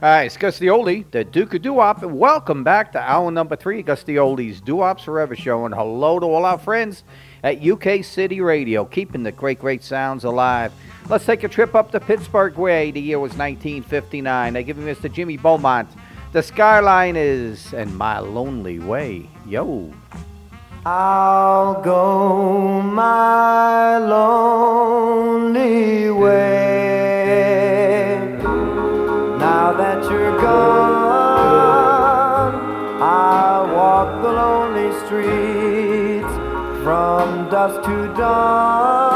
All right, it's Gus D. Oldie, the Duke of Doo-Wop, and welcome back to hour number three, Gus D. Oldie's Doo-Wop's Forever Show, and hello to all our friends at UK City Radio, keeping the great, great sounds alive. Let's take a trip up to Pittsburgh way. The year was 1959. I give you Mr. Jimmy Beaumont. The skyline is in my lonely way. Yo. I'll go my lonely way. sun. I walk the lonely streets from dusk to dawn.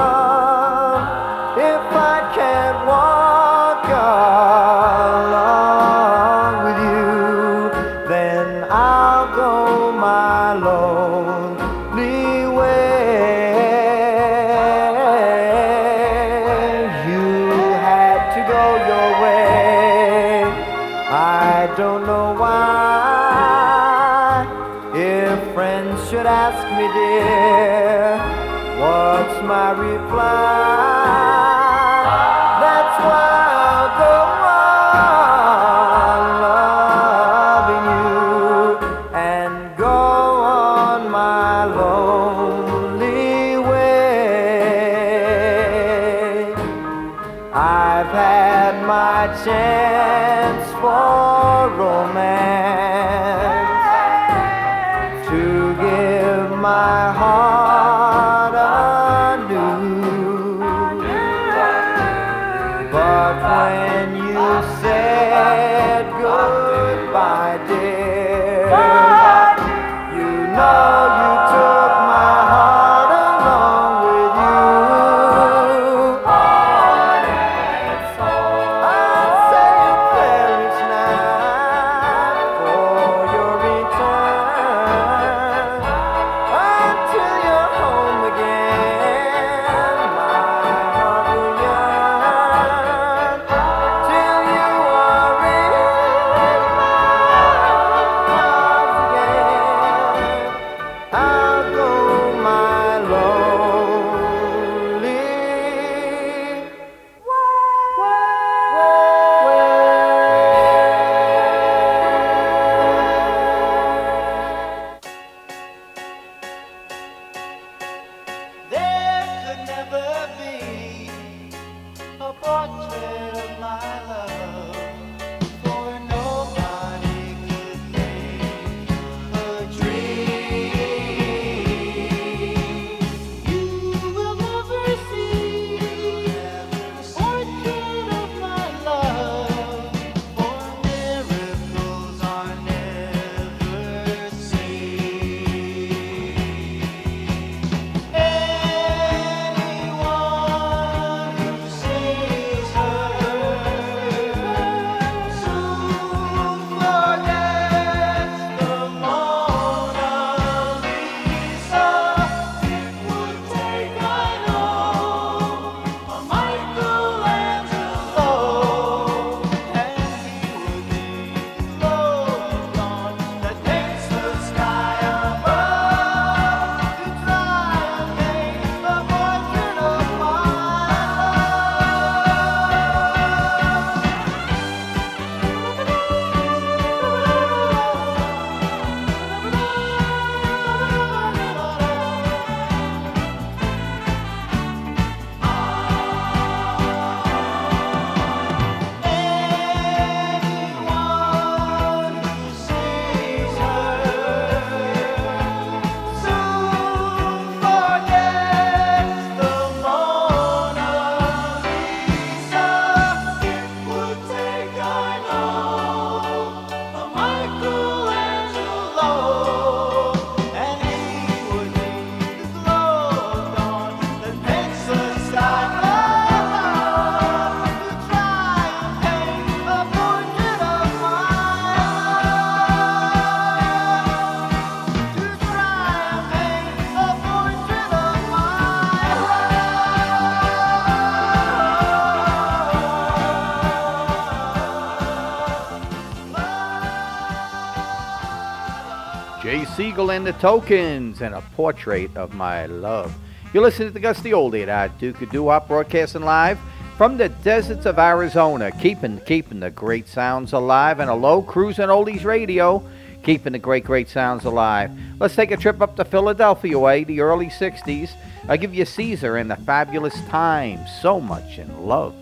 And the Tokens, and a portrait of my love. You're listening to the Gus D. Oldie at do could do hot broadcasting live from the deserts of Arizona, keeping keeping the great sounds alive, and a low cruising oldies radio, keeping the great great sounds alive. Let's take a trip up to Philadelphia way, the early '60s. I give you Caesar and the fabulous time, so much in love.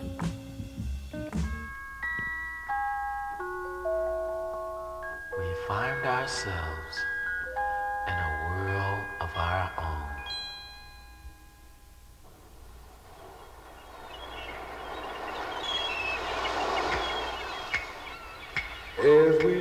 We find ourselves our own. As we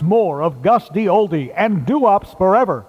More of Gus D. Oldie and Doo-Wops Forever.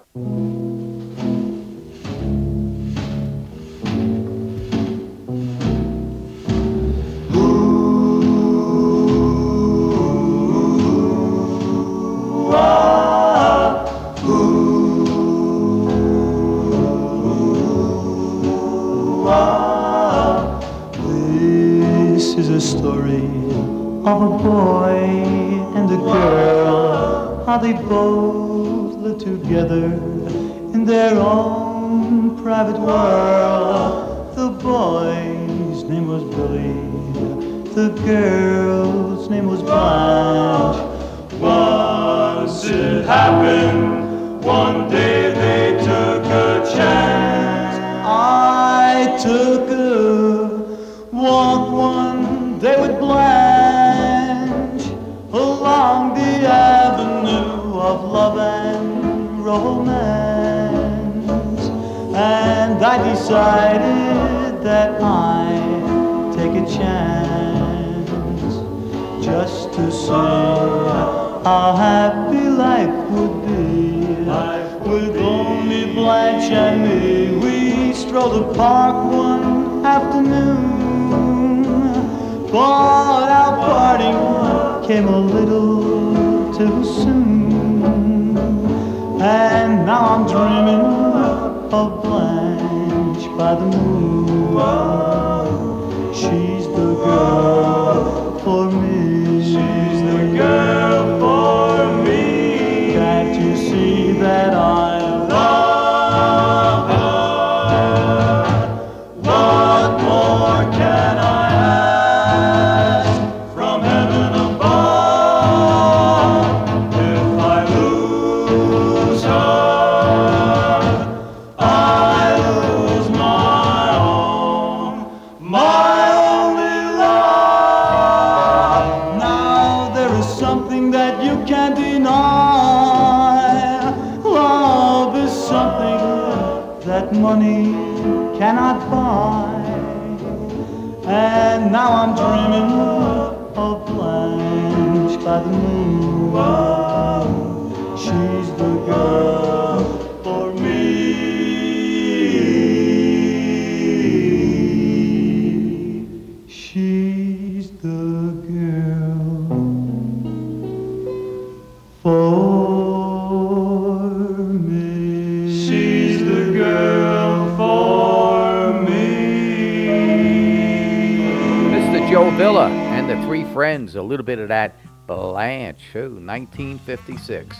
little bit of that Blanche, 1956.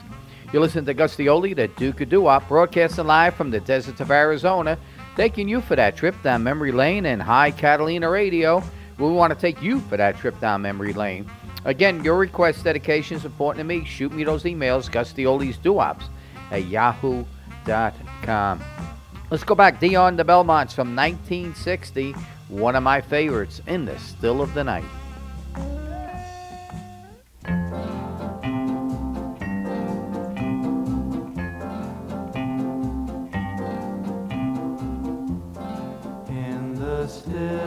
You listen to Gus D. Oldie, the Duke of Doo-Wop, broadcasting live from the deserts of Arizona, Thanking you for that trip down memory lane and High Catalina Radio. We want to take you for that trip down memory lane. Again, your request dedication is important to me. Shoot me those emails, Gustioli's Duops at yahoo.com. Let's go back, Dion the Belmonts from 1960, one of my favorites in the still of the night. still.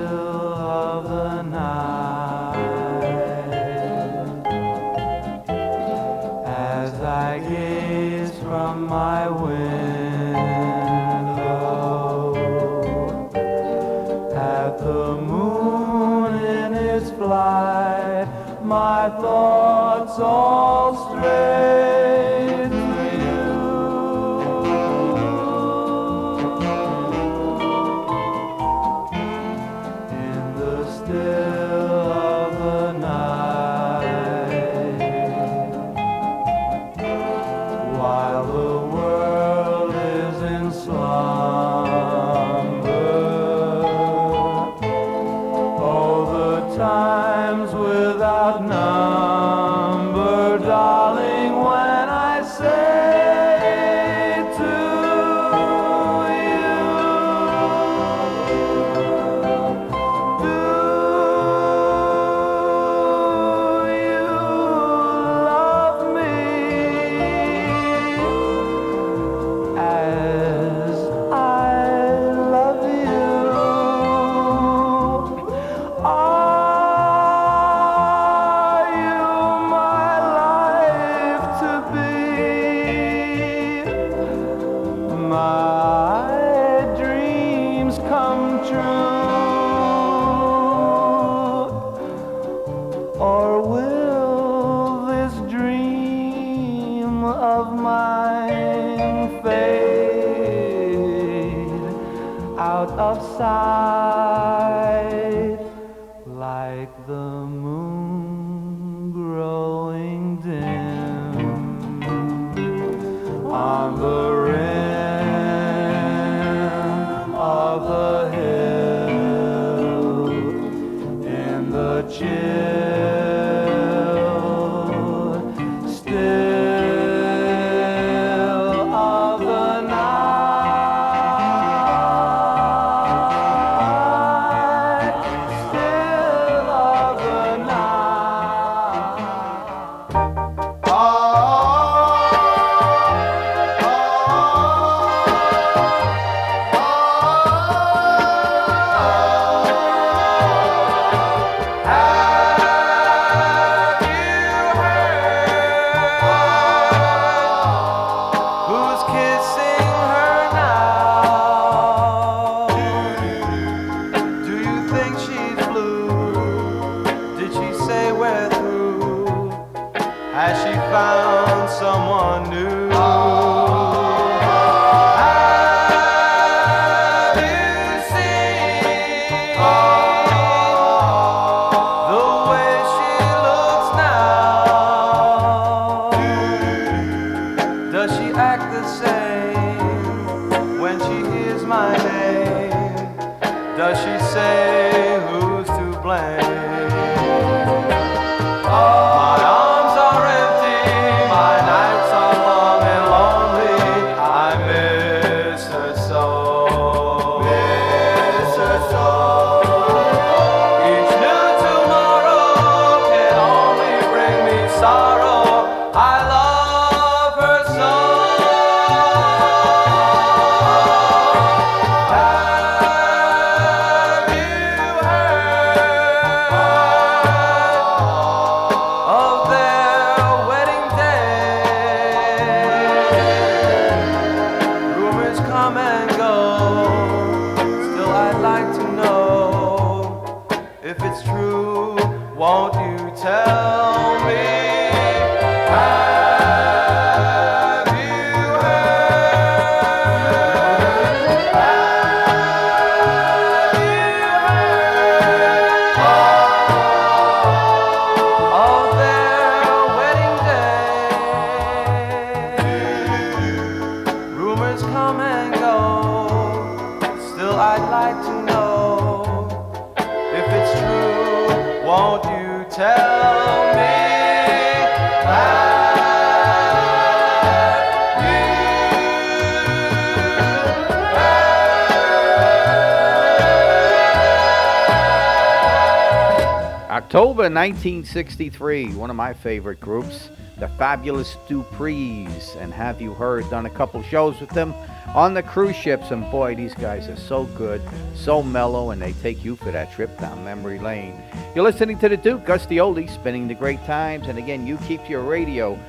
October 1963, one of my favorite groups, the Fabulous Duprees. And have you heard? Done a couple shows with them on the cruise ships. And boy, these guys are so good, so mellow, and they take you for that trip down memory lane. You're listening to the Duke, Gus the Oldie, spinning the great times. And again, you keep your radio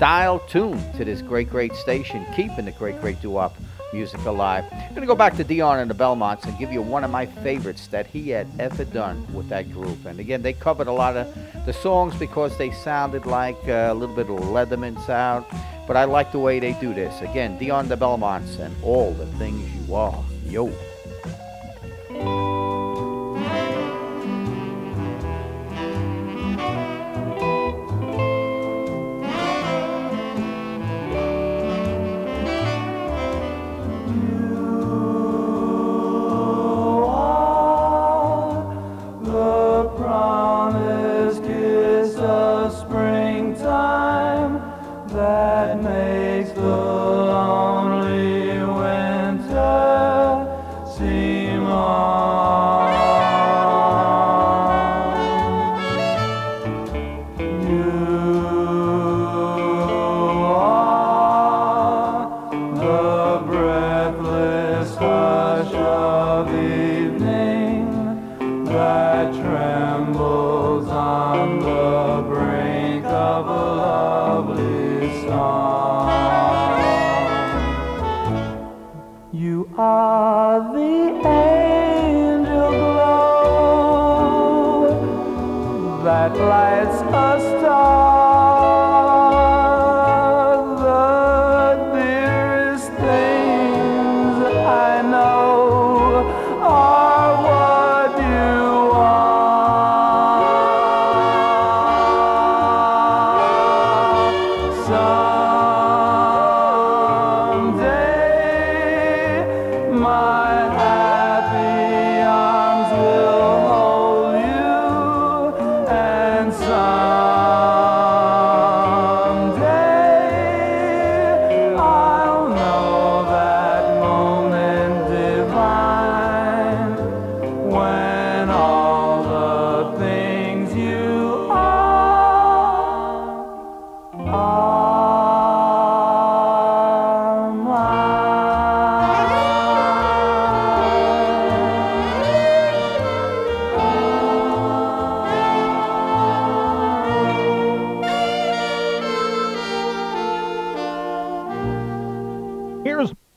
dial tuned to this great, great station, keeping the great, great doo-wop music alive. I'm going to go back to Dion and the Belmonts and give you one of my favorites that he had ever done with that group. And again, they covered a lot of the songs because they sounded like uh, a little bit of Lettermen sound. But I like the way they do this. Again, Dion the Belmonts and all the things you are. Yo.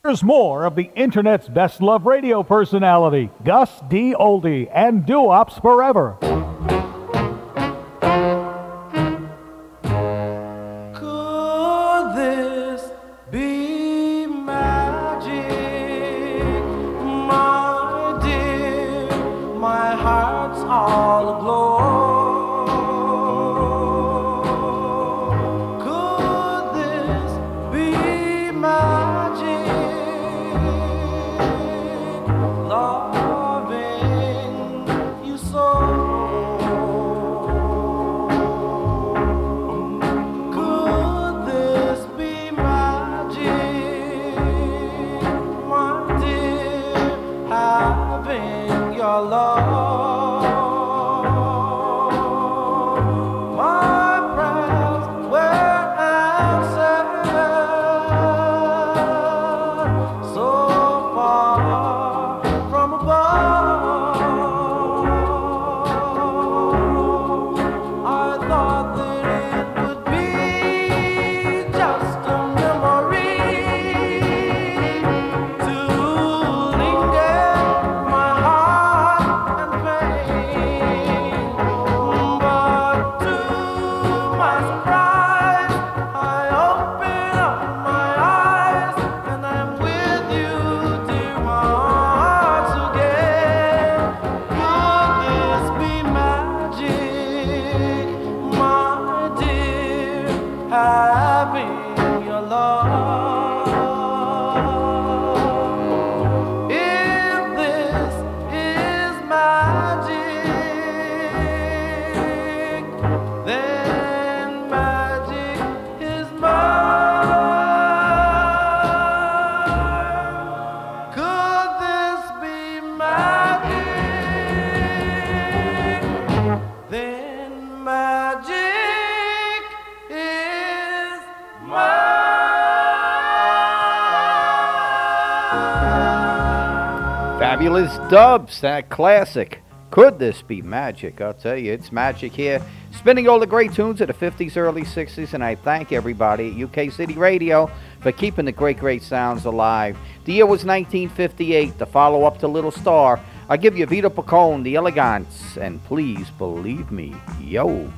Here's, more of the Internet's best love radio personality, Gus D. Oldie, and Doo-Wops Forever. Dub Dubs, that classic. Could this be magic? I'll tell you, it's magic here. Spinning all the great tunes of the 50s, early 60s, and I thank everybody at UK City Radio for keeping the great, great sounds alive. The year was 1958, the follow up to Little Star. I give you Vito Picone, The Elegants, and please believe me, yo.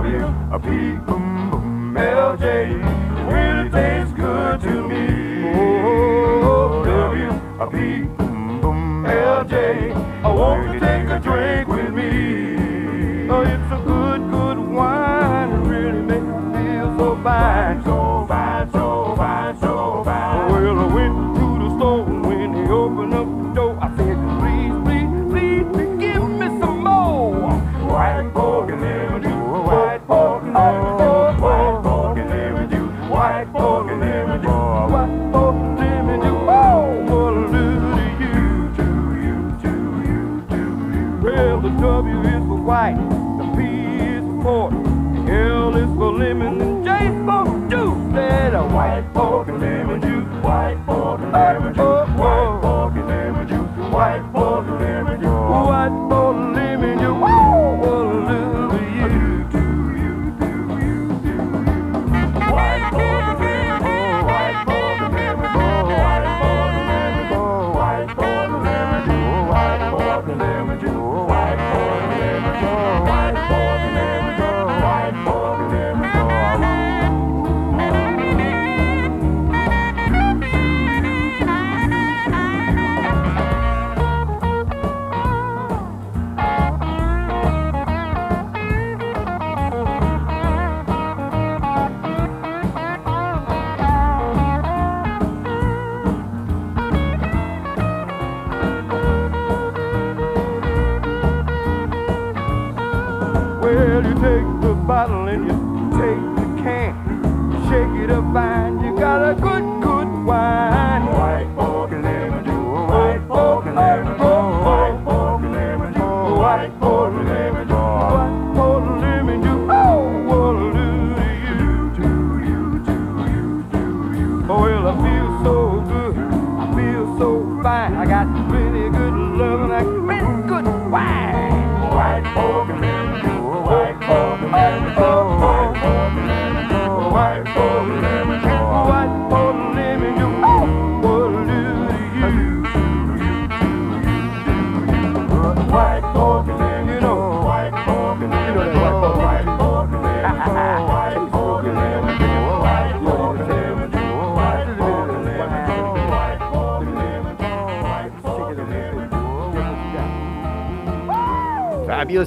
W a P boom boom Really tastes good to me. Oh, want to take a drink.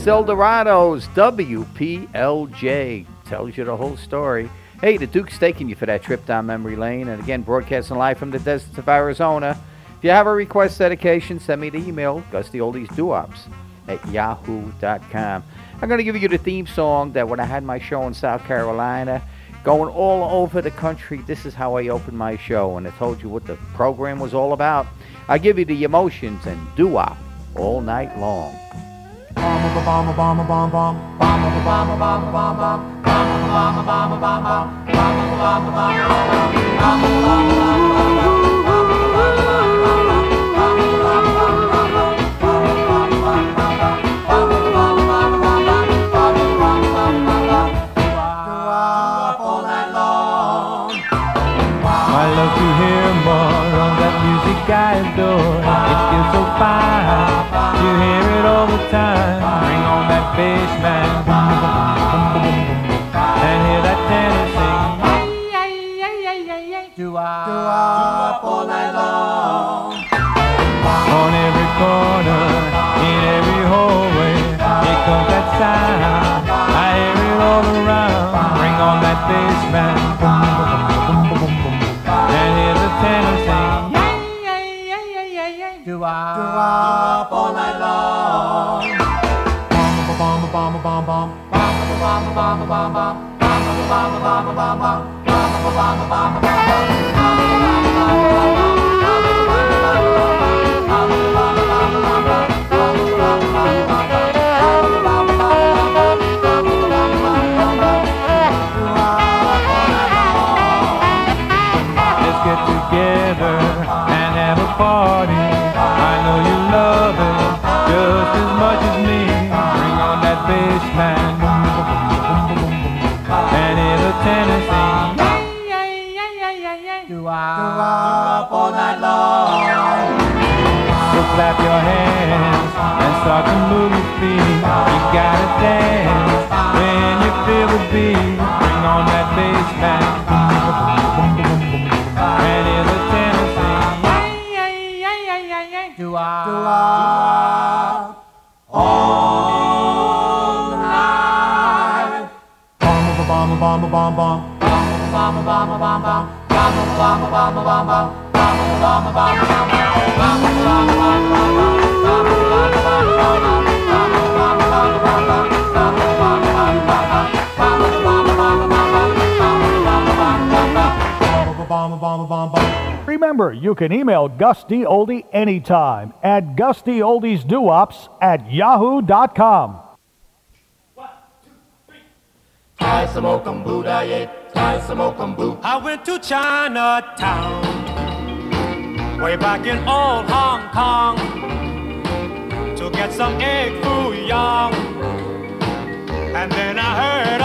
Fabulous Eldorados, WPLJ. Tells you the whole story. Hey, the Duke's taking you for that trip down memory lane. And again, broadcasting live from the deserts of Arizona. If you have a request dedication, send me the email, GustyOldiesDuops at yahoo.com. I'm going to give you the theme song that when I had my show in South Carolina, going all over the country, this is how I opened my show. And I told you what the program was all about. I give you the emotions and doo-wop all night long. Ooh. Dance when you feel the beat. Bring on that bass man, boom, boom, boom, boom, boom, boom, boom, and hear the tenor sing. Remember, you can email Gus D. Oldie anytime at GustyOldiesDuops at yahoo.com. I went to Chinatown way back in old Hong Kong to get some egg foo young. And then I heard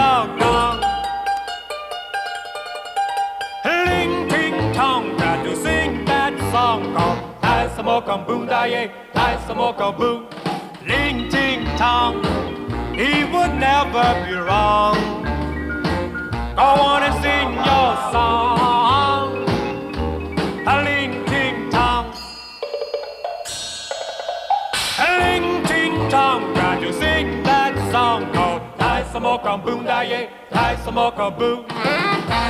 Tai Samo Come Boom Daye, Tai Samo Ling ting tong, he would never be wrong. Go on and sing your song. A ling ting tong. A ling ting tong. Can you sing that song called Tai Samo Come Boom Da Ye?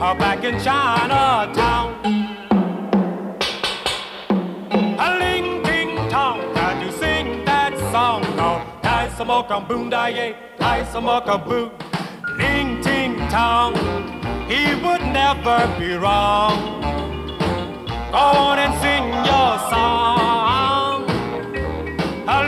back in Chinatown. A ling ting tong, can you sing that song called Tai Samoka Boom Daye, Tai eh? Samoka Boo? Ling ting tong, he would never be wrong. Go on and sing your song. A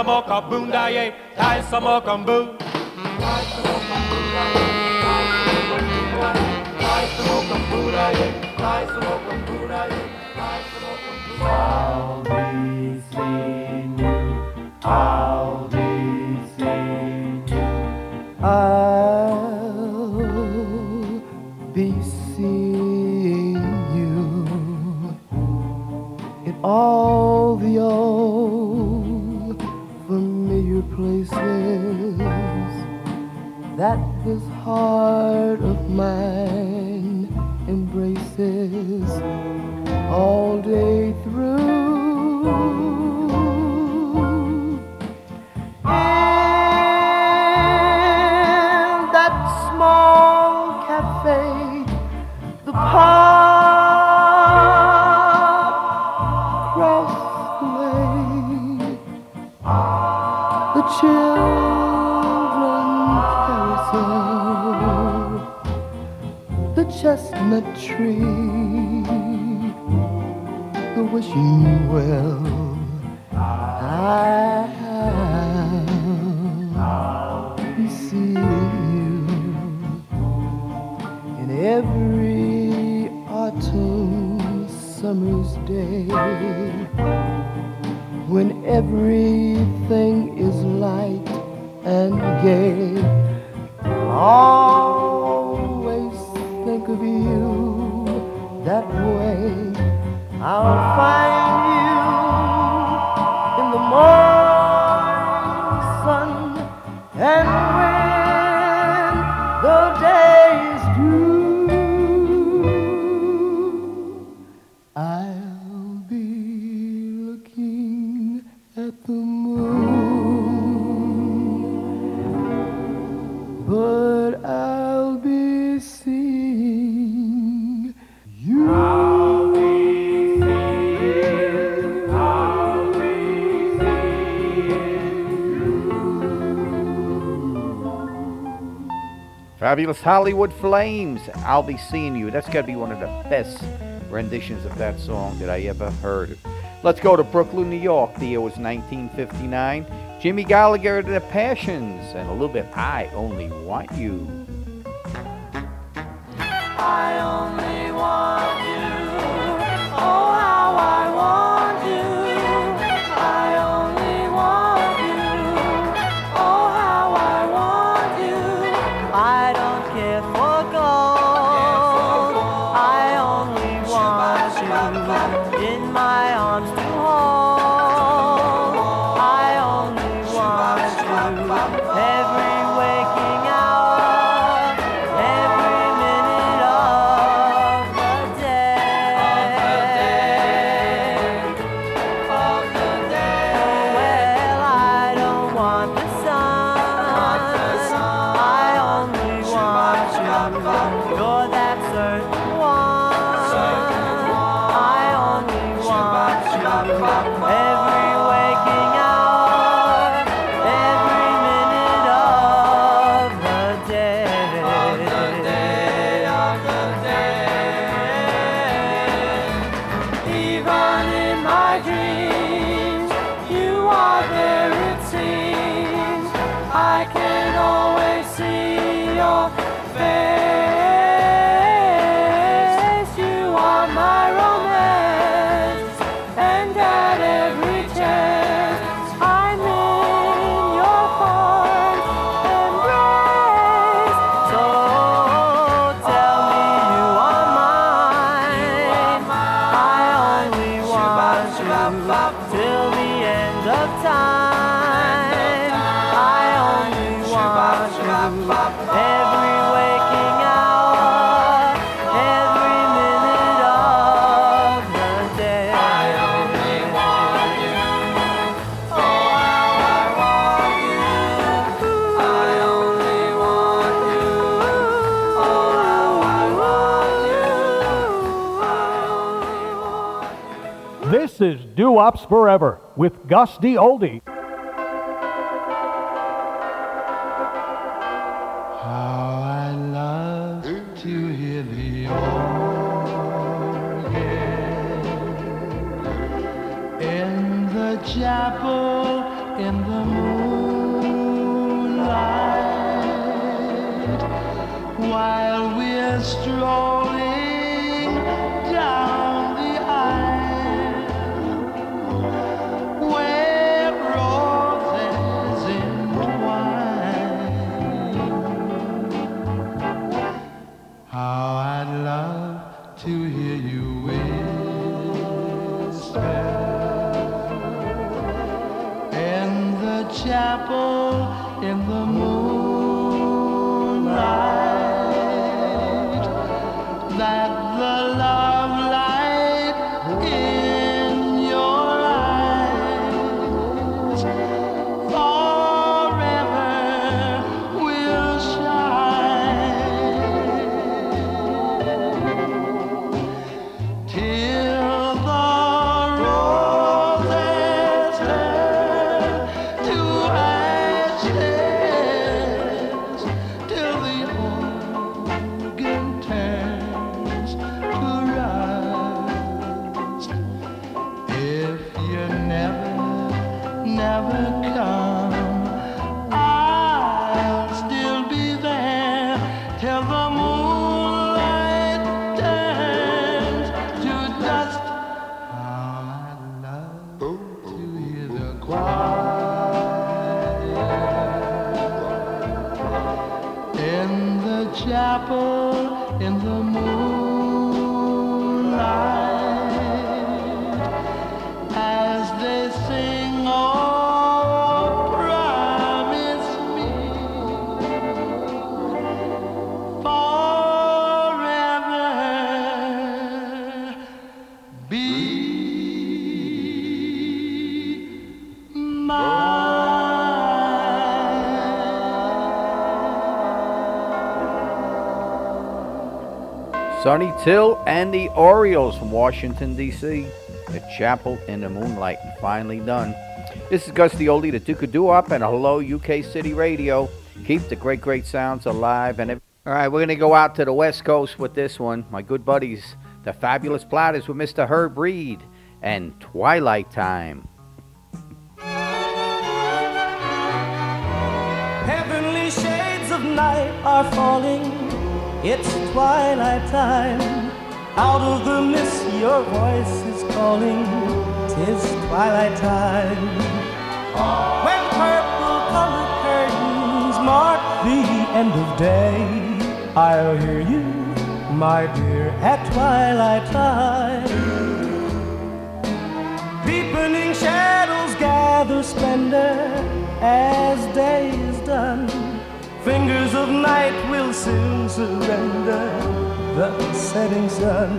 Samoka? I'll be seeing you. I'll be seeing you. I'll be seeing you all heart of mine chestnut tree, wishing you well. I'll seeing you in every autumn summer's day when everything is light and gay. In Fabulous Hollywood Flames. I'll be seeing you. That's got to be one of the best renditions of that song that I ever heard. Let's go to Brooklyn, New York. The year was 1959. Jimmy Gallagher, The Passions, and a little bit I Only Want You. Wops Forever with Gus D. Oldie. Chapel in the moonlight Sonny Till and the Orioles from Washington, D.C. The Chapel in the Moonlight, finally done. This is Gus D. Oldie, the Duke of Doo-Wop, and hello, UK City Radio. Keep the great, great sounds alive. And All right, we're going to go out to the West Coast with this one. My good buddies, the Fabulous Platters with Mr. Herb Reed and Twilight Time. Heavenly shades of night are falling. It's twilight time. Out of the mist, your voice is calling. Tis twilight time. When purple colored curtains mark the end of day, I'll hear you, my dear, at twilight time. Deepening shadows gather splendor as day is done. Fingers of night will soon surrender the setting sun.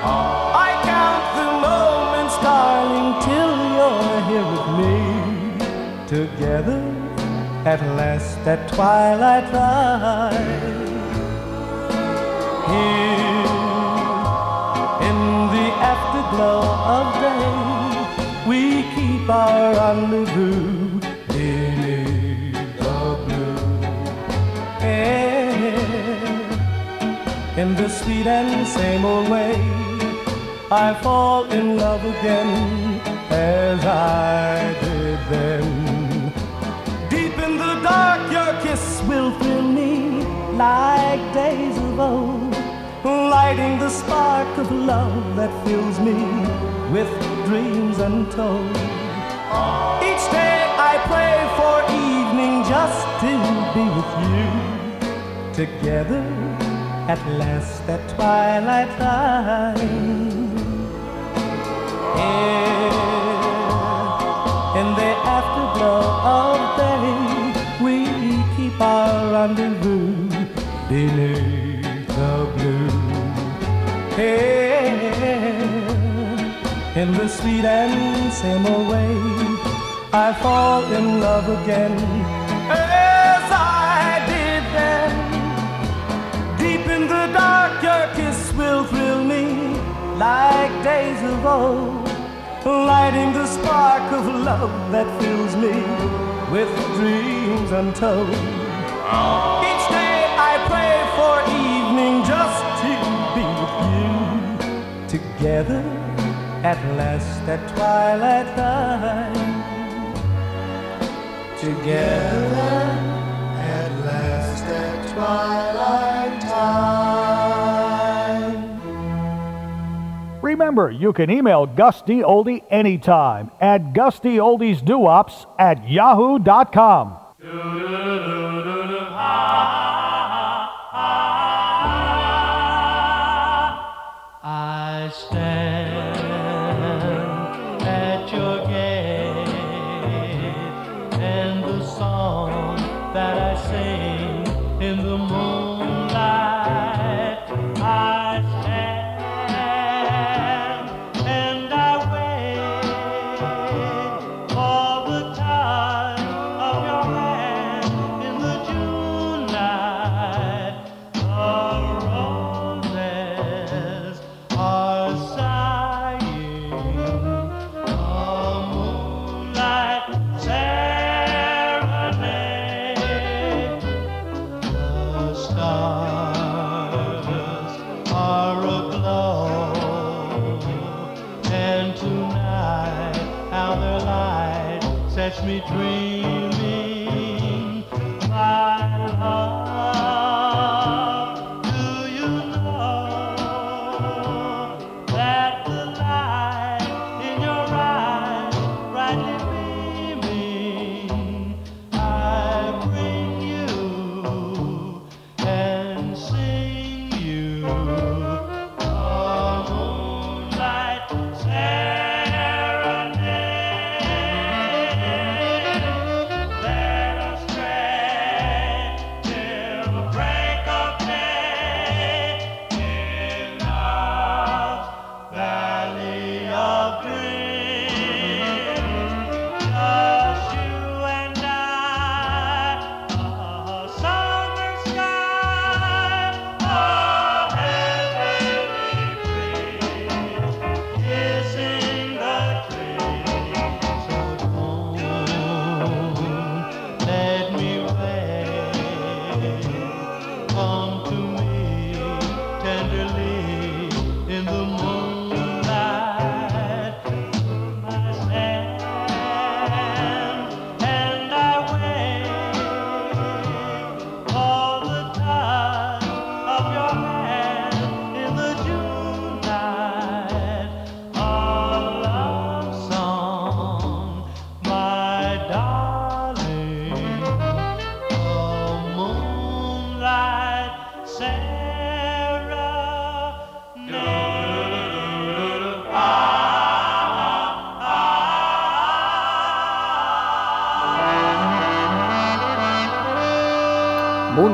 I count the moments, darling, till you're here with me. Together at last at twilight time. Here in the afterglow of day, we keep our rendezvous In the sweet and same old way, I fall in love again as I did then. Deep in the dark, your kiss will thrill me like days of old, lighting the spark of love that fills me with dreams untold. Each day I pray for evening just to be with you, together at last at twilight time. Here afterglow of day. We keep our rendezvous beneath the blue. Hey, in the sweet and same way, I fall in love again like days of old, lighting the spark of love that fills me with dreams untold. Each day I pray for evening just to be with you. Together at last at twilight time. Together At last at twilight time. Remember, you can email Gus D. Oldie anytime at gustyoldesduops at yahoo.com. sets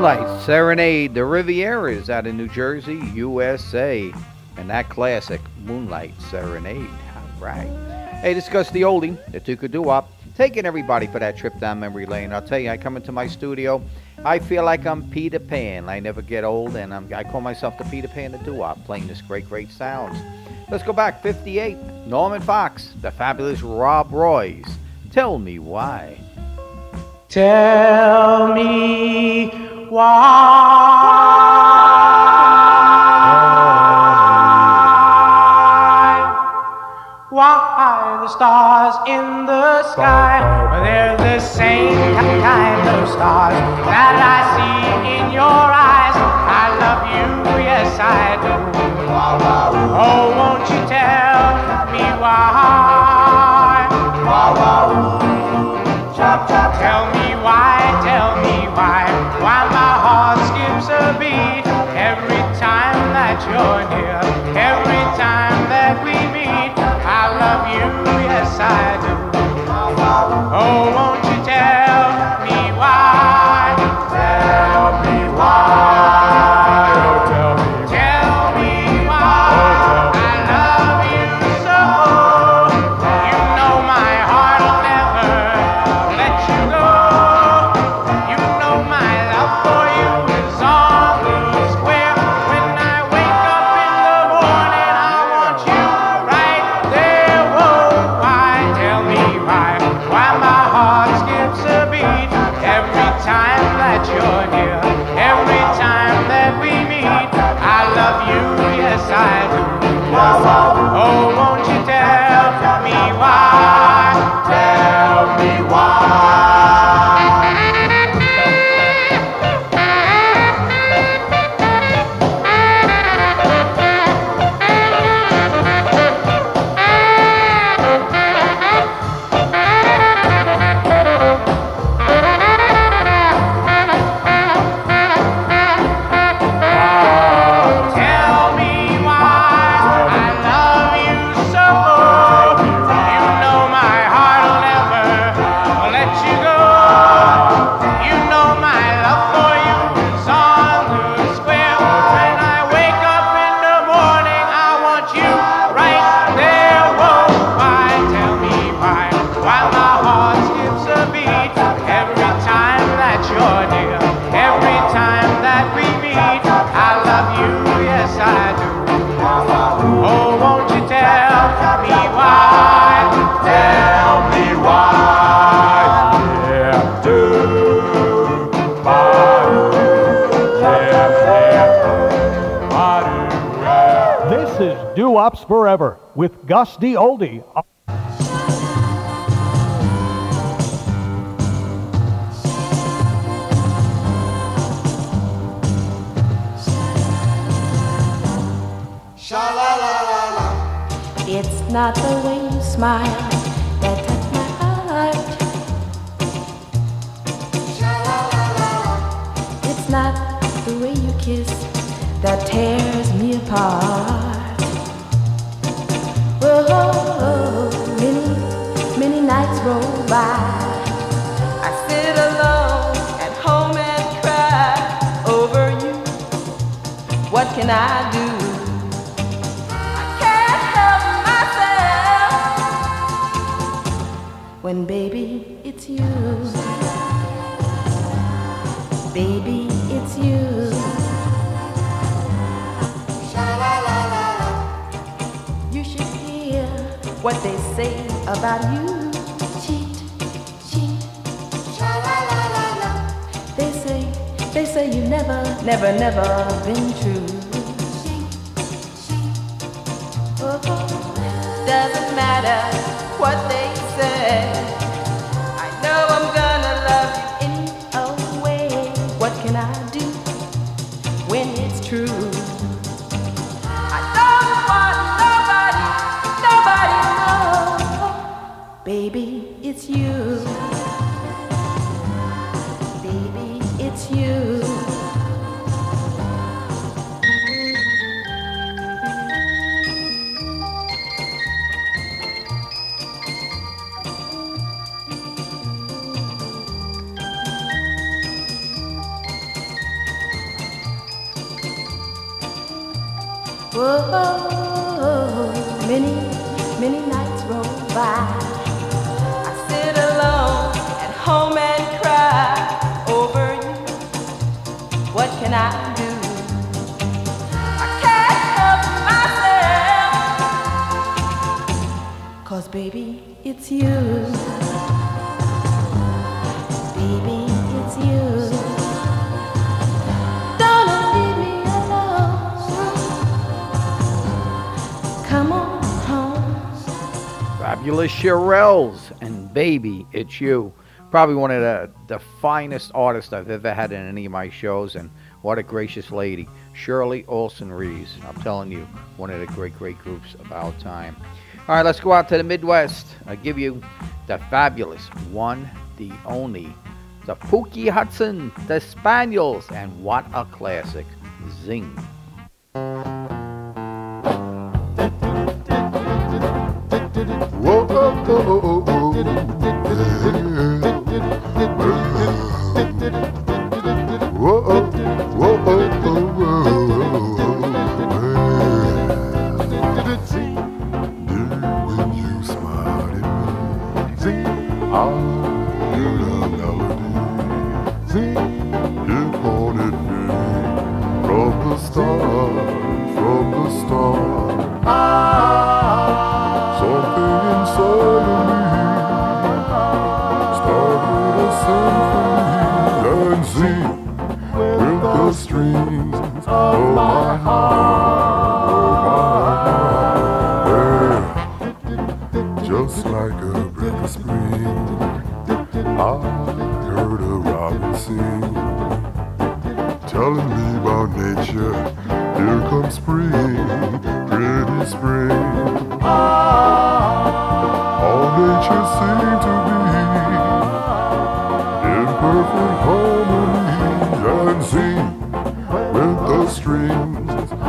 Moonlight Serenade, the Rivieras out of New Jersey, USA. And that classic, Moonlight Serenade. All right. Hey, discuss the oldie, the Duke of Doo-Wop. Taking everybody for that trip down memory lane. I'll tell you, I come into my studio, I feel like I'm Peter Pan. I never get old, and I'm, I call myself the Peter Pan of Doo-Wop, playing this great, great sounds. Let's go back, 58. Norman Fox, the fabulous Rob Roys. Tell me why. Tell me why. Why the stars in the sky? They're the same kind of stars that I see in your eyes. I love you, yes I do. Oh, won't you tell me why? Tell me why, my heart skips a beat every time that you're near, beat every time that you're here. Every time that we meet, I love you, yes I do. Oh, won't you tell me why? Is Doo Wops Forever with Gus D. Oldie. It's not the way you smile when baby it's you. Baby it's you. You should hear what they say about you. Cheat cheat. They say they say you never never never been true. Doesn't matter what they say. I know I'm gonna Fabulous Shirelles and Baby, It's You. Probably one of the, the finest artists I've ever had in any of my shows, and what a gracious lady. Shirley Alston Reeves. I'm telling you, one of the great, great groups of our time. All right, let's go out to the Midwest. I give you the fabulous one, the only, the Pookie Hudson, the Spaniels, and what a classic. Zing. Whoa, oh, oh, oh, oh. Whoa, oh, whoa, oh, oh, oh. See, when you smile at me, see, I the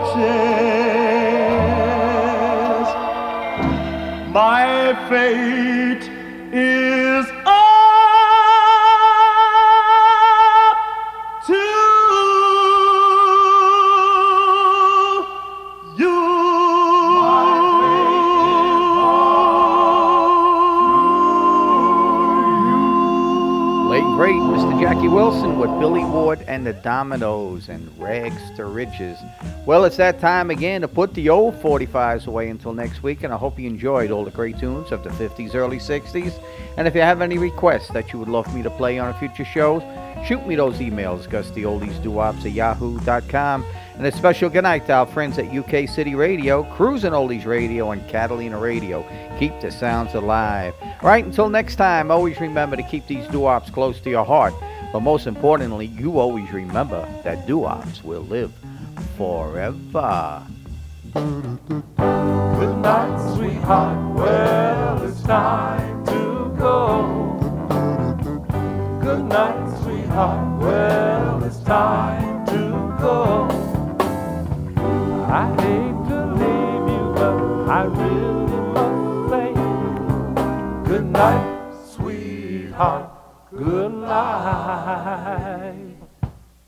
riches? My fate is up to Late great Mr. Jackie Wilson with Billy Ward and the Dominoes and Rags to Riches. Well, it's that time again to put the old 45s away until next week, and I hope you enjoyed all the great tunes of the 50s, early 60s. And if you have any requests that you would love me to play on a future show, shoot me those emails, gustyoldesduops at yahoo.com. And a special good night to our friends at UK City Radio, Cruising Oldies Radio, and Catalina Radio. Keep the sounds alive. Right, until next time, always remember to keep these doo-wops close to your heart. But most importantly, you always remember that doo-wops will live forever. Good night, sweetheart. Well, it's time to go. Good night, sweetheart. Well, it's time to go. I hate to leave you, but I really must say, Good night, sweetheart. Good night.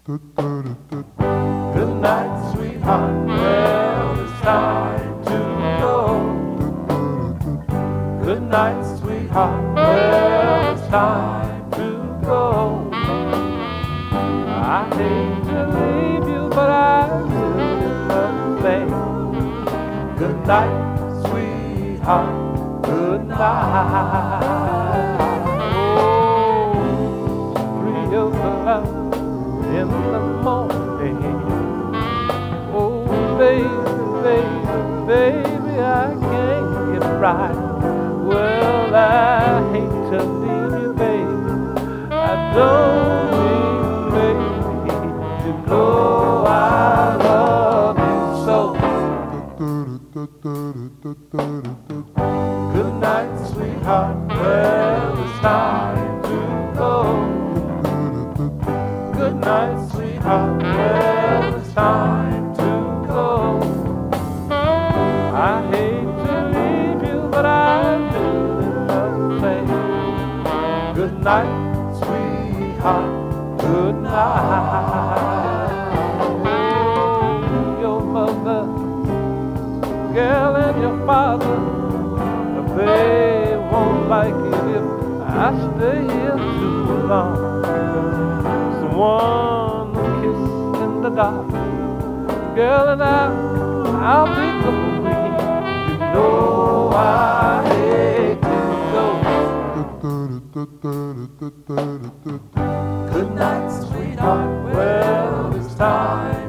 Good night, sweetheart. Well, it's time to go. Good night, sweetheart. Well, it's time to go. I hate to leave you, but I must say, Good night, sweetheart. Good night. In the morning. Oh, baby, baby, baby, I can't get right. Well, I hate to leave you, baby. I don't mean, baby, you I love you so. Good night, sweetheart. Well, it's time like it if I stay here too long. Someone dark. Girl, and I, I'll be complete. You know I hate to go. Good night, sweetheart. Well, it's time